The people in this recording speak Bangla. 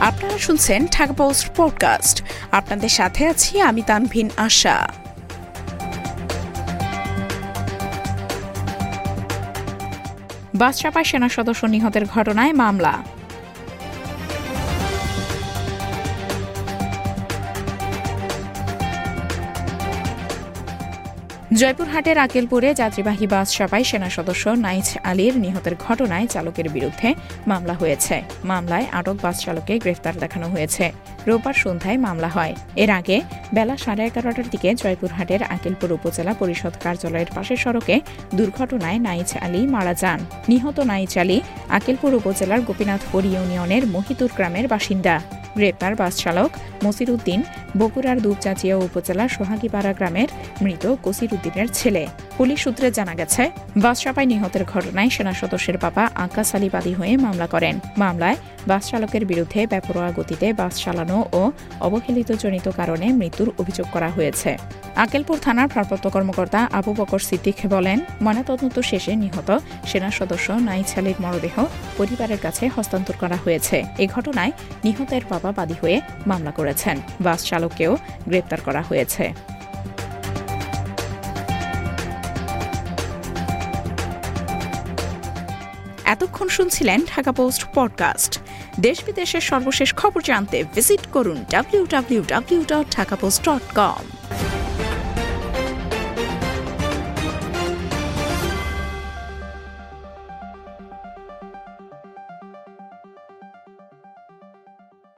আপনারা শুনছেন ঢাকা পোস্ট পডকাস্ট। আপনাদের সাথে আছি আমি তানভিন আশা। বাসচাপায় সেনা সদস্য নিহতের ঘটনায় মামলা। জয়পুরহাটের আকেলপুরে যাত্রীবাহী বাস চাপায় সেনা সদস্য নাইচ আলীর নিহতের ঘটনায় চালকের বিরুদ্ধে মামলা হয়েছে। মামলায় আটক বাস চালককে গ্রেফতার দেখানো হয়েছে। রোববার সন্ধ্যায় মামলা হয়। এর আগে বেলা সাড়ে এগারোটার দিকে জয়পুরহাটের আকিলপুর উপজেলা পরিষদ কার্যালয়ের পাশের সড়কে দুর্ঘটনায় নাইচ আলী মারা যান। নিহত নাইচ আলী আকেলপুর উপজেলার গোপীনাথপুর ইউনিয়নের মহিতুর গ্রামের বাসিন্দা। গ্রেপ্তার বাস চালক মসির উদ্দিন বগুড়ার দুপচাচিয়া উপজেলা সোহাগীপাড়া গ্রামের মৃত কসির উদ্দিনের ছেলে। পুলিশ সূত্রে জানা গেছে, বাস চাপায় নিহতের ঘটনায় সেনা সদস্যের বাবা আকাশ আলী বাদী হয়ে মামলা করেন। মামলায় বাস চালকের বিরুদ্ধে বেপরোয়া গতিতে বাস চালানো ও অবহেলিতজনিত কারণে মৃত্যুর অভিযোগ করা হয়েছে। আকেলপুর থানার ভারপ্রাপ্ত কর্মকর্তা আবু বকর সিদ্দিক বলেন, ময়নাতদন্ত শেষে নিহত সেনা সদস্য নাইছ আলীর মরদেহ পরিবারের কাছে হস্তান্তর করা হয়েছে। এ ঘটনায় নিহতের বাবা বাদী হয়ে মামলা করেছেন। বাস চালককেও গ্রেপ্তার করা হয়েছে। এতক্ষণ শুনছিলেন ঢাকা পোস্ট পডকাস্ট। দেশ বিদেশের সর্বশেষ খবর জানতে ভিজিট করুন W W W dot Dhaka post dot com